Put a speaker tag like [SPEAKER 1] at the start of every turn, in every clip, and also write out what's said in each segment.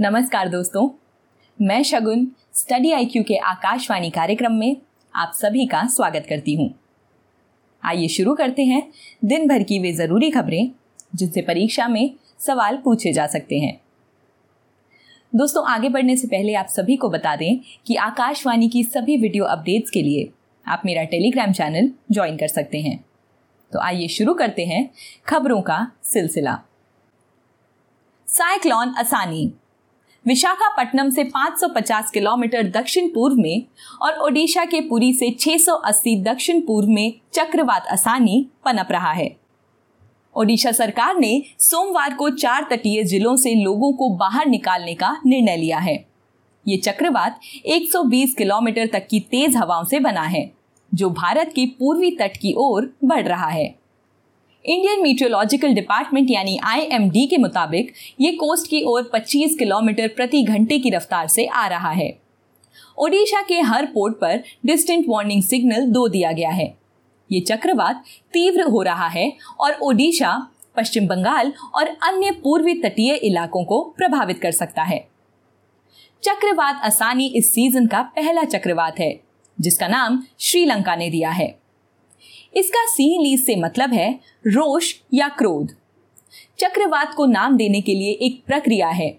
[SPEAKER 1] नमस्कार दोस्तों, मैं शगुन स्टडी आईक्यू के आकाशवाणी कार्यक्रम में आप सभी का स्वागत करती हूँ। आइए शुरू करते हैं। दिन भर की वे ज़रूरी खबरें, जिनसे परीक्षा में सवाल पूछे जा सकते हैं। दोस्तों, आगे बढ़ने से पहले आप सभी को बता दें कि आकाशवाणी की सभी वीडियो अपडेट्स के लिए आप मेरा टेलीग्राम चैनल ज्वाइन कर सकते हैं। तो आइए शुरू करते हैं खबरों का सिलसिला। साइक्लोन असानी विशाखापट्टनम से 550 किलोमीटर दक्षिण पूर्व में और ओडिशा के पुरी से 680 दक्षिण पूर्व में चक्रवात असानी पनप रहा है। ओडिशा सरकार ने सोमवार को चार तटीय जिलों से लोगों को बाहर निकालने का निर्णय लिया है। ये चक्रवात 120 किलोमीटर तक की तेज हवाओं से बना है, जो भारत के पूर्वी तट की ओर बढ़ रहा है। इंडियन मीटियोलॉजिकल डिपार्टमेंट यानी आईएमडी के मुताबिक ये कोस्ट की ओर 25 किलोमीटर प्रति घंटे की रफ्तार से आ रहा है। ओडिशा के हर पोर्ट पर डिस्टेंट वार्निंग सिग्नल दो दिया गया है। ये चक्रवात तीव्र हो रहा है और ओडिशा, पश्चिम बंगाल और अन्य पूर्वी तटीय इलाकों को प्रभावित कर सकता है। चक्रवात असानी इस सीज़न का पहला चक्रवात है, जिसका नाम श्रीलंका ने दिया है। इसका सी लीज से मतलब है रोष या क्रोध। चक्रवात को नाम देने के लिए एक प्रक्रिया है।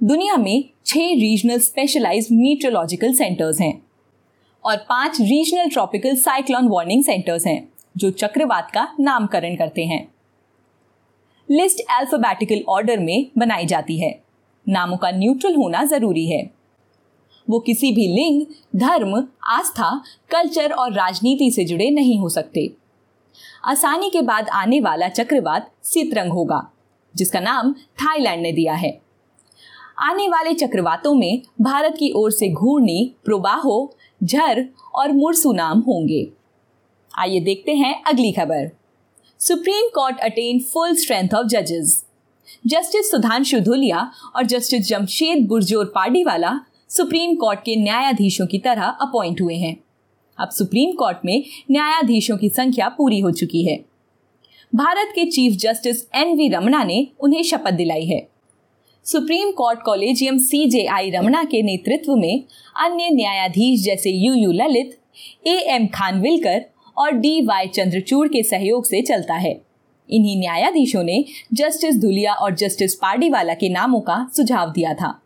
[SPEAKER 1] दुनिया में छह रीजनल स्पेशलाइज मीट्रोलॉजिकल सेंटर्स हैं और पाँच regional tropical cyclone warning centres हैं, जो चक्रवात का नामकरण करते हैं। लिस्ट अल्फाबेटिकल ऑर्डर में बनाई जाती है। नामों का न्यूट्रल होना ज़रूरी है। वो किसी भी लिंग, धर्म, आस्था, कल्चर और राजनीति से जुड़े नहीं हो सकते। आसानी के बाद आने वाला चक्रवात सितरंग होगा, जिसका नाम थाईलैंड ने दिया है। आने वाले चक्रवातों में भारत की ओर से घूर्णी प्रोबाहो झर और मुरसू नाम होंगे। आइए देखते हैं अगली खबर। Supreme court attain full strength of जजेस। जस्टिस सुधांशु धुलिया और justice Jamshed Burjor Pardiwala supreme court के न्यायाधीशों की तरह अपॉइंट हुए हैं। अब सुप्रीम कोर्ट में न्यायाधीशों की संख्या पूरी हो चुकी है। भारत के chief justice N V Ramana ने उन्हें शपथ दिलाई है। Supreme court collegium C J I Ramana के नेतृत्व में अन्य न्यायाधीश जैसे U U Lalit, A M Khanwilkar और डी वाई चंद्रचूड़ के सहयोग से चलता है। इन्हीं न्यायाधीशों ने जस्टिस धुलिया और जस्टिस पार्डीवाला के नामों का सुझाव दिया था।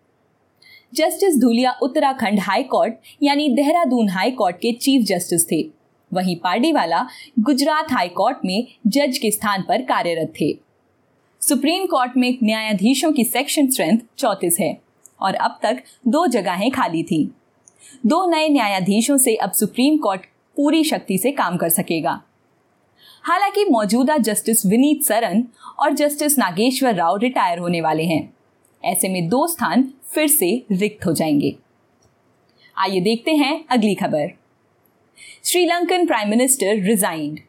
[SPEAKER 1] Justice Dhulia Uttarakhand high court, यानी देहरादून हाई कोर्ट के चीफ जस्टिस थे। वहीं पार्डीवाला गुजरात हाई कोर्ट में जज के स्थान पर कार्यरत थे। सुप्रीम कोर्ट में न्यायाधीशों की सेक्शन स्ट्रेंथ चौतीस है और अब तक दो जगहें खाली थी। दो नए न्यायाधीशों से अब सुप्रीम कोर्ट पूरी शक्ति से काम कर सकेगा। हालाँकि मौजूदा जस्टिस विनीत सरन और जस्टिस नागेश्वर राव रिटायर होने वाले हैं। ऐसे में दो स्थान फिर से रिक्त हो जाएँगे। आइए देखते हैं अगली खबर। Sri Lankan prime minister resigned.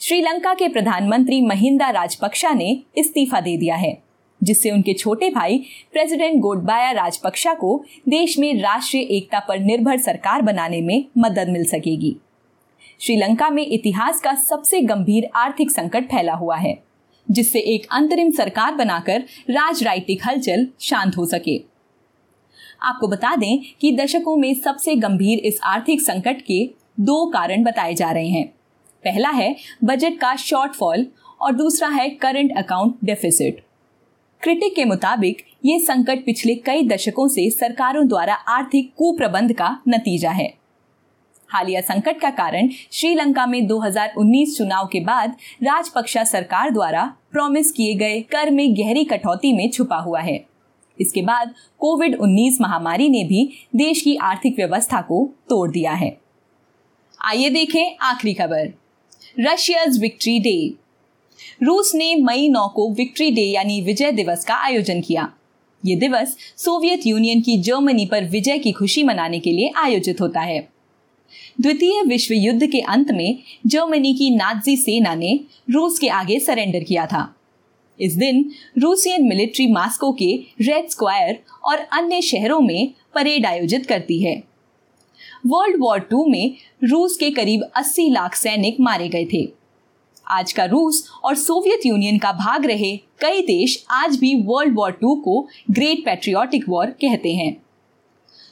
[SPEAKER 1] Sri Lanka के प्रधानमंत्री महिंदा राजपक्षा ने इस्तीफा दे दिया है, जिससे उनके छोटे भाई प्रेसिडेंट गोडबाया राजपक्षा को देश में राष्ट्रीय एकता पर निर्भर सरकार बनाने में मदद मिल सकेगी। श्रीलंका में इतिहास का सबसे गंभीर आर्थिक संकट फैला हुआ है। जिससे एक अंतरिम सरकार बनाकर राजनीतिक हलचल शांत हो सके। आपको बता दें कि दशकों में सबसे गंभीर इस आर्थिक संकट के दो कारण बताए जा रहे हैं। पहला है बजट का शॉर्टफॉल और दूसरा है करंट अकाउंट डेफिसिट। क्रिटिक के मुताबिक ये संकट पिछले कई दशकों से सरकारों द्वारा आर्थिक कुप्रबंध का नतीजा है। हालिया संकट का कारण श्रीलंका में 2019 चुनाव के बाद राजपक्षा सरकार द्वारा प्रॉमिस किए गए कर में गहरी कटौती में छुपा हुआ है। इसके बाद कोविड 19 महामारी ने भी देश की आर्थिक व्यवस्था को तोड़ दिया है। आइए देखें आखिरी खबर। Russia's victory day. रूस ने मई नौ को विक्ट्री डे यानी विजय दिवस का आयोजन किया। ये दिवस सोवियत यूनियन की जर्मनी पर विजय की खुशी मनाने के लिए आयोजित होता है। द्वितीय विश्व युद्ध के अंत में जर्मनी की नाजी सेना ने रूस के आगे सरेंडर किया था। इस दिन रूसियन मिलिट्री मास्को के रेड स्क्वायर और अन्य शहरों में परेड आयोजित करती है। वर्ल्ड वॉर टू में रूस के करीब 80 लाख सैनिक मारे गए थे। आज का रूस और सोवियत यूनियन का भाग रहे कई देश आज भी वर्ल्ड वॉर टू को ग्रेट पेट्रियोटिक वॉर कहते हैं।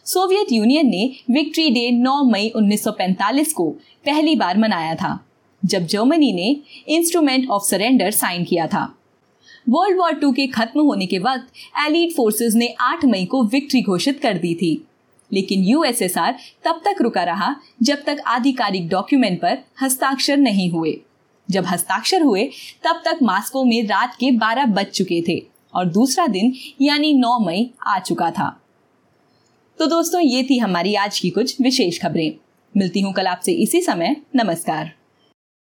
[SPEAKER 1] सोवियत यूनियन ने विक्ट्री डे 9 मई 1945 को पहली बार मनाया था, जब जर्मनी ने इंस्ट्रूमेंट ऑफ़ सरेंडर साइन किया था। वर्ल्ड वॉर टू के खत्म होने के वक्त एलिड फोर्सेस ने 8 मई को विक्ट्री घोषित कर दी थी, लेकिन यूएसएसआर तब तक रुका रहा जब तक आधिकारिक डॉक्यूमेंट पर हस्ताक्षर नहीं हुए। जब हस्ताक्षर हुए, तब तक मास्को में रात के 12 बज चुके थे और दूसरा दिन यानी 9 मई आ चुका था। तो दोस्तों, ये थी हमारी आज की कुछ विशेष खबरें। मिलती हूँ कल आपसे इसी समय। नमस्कार।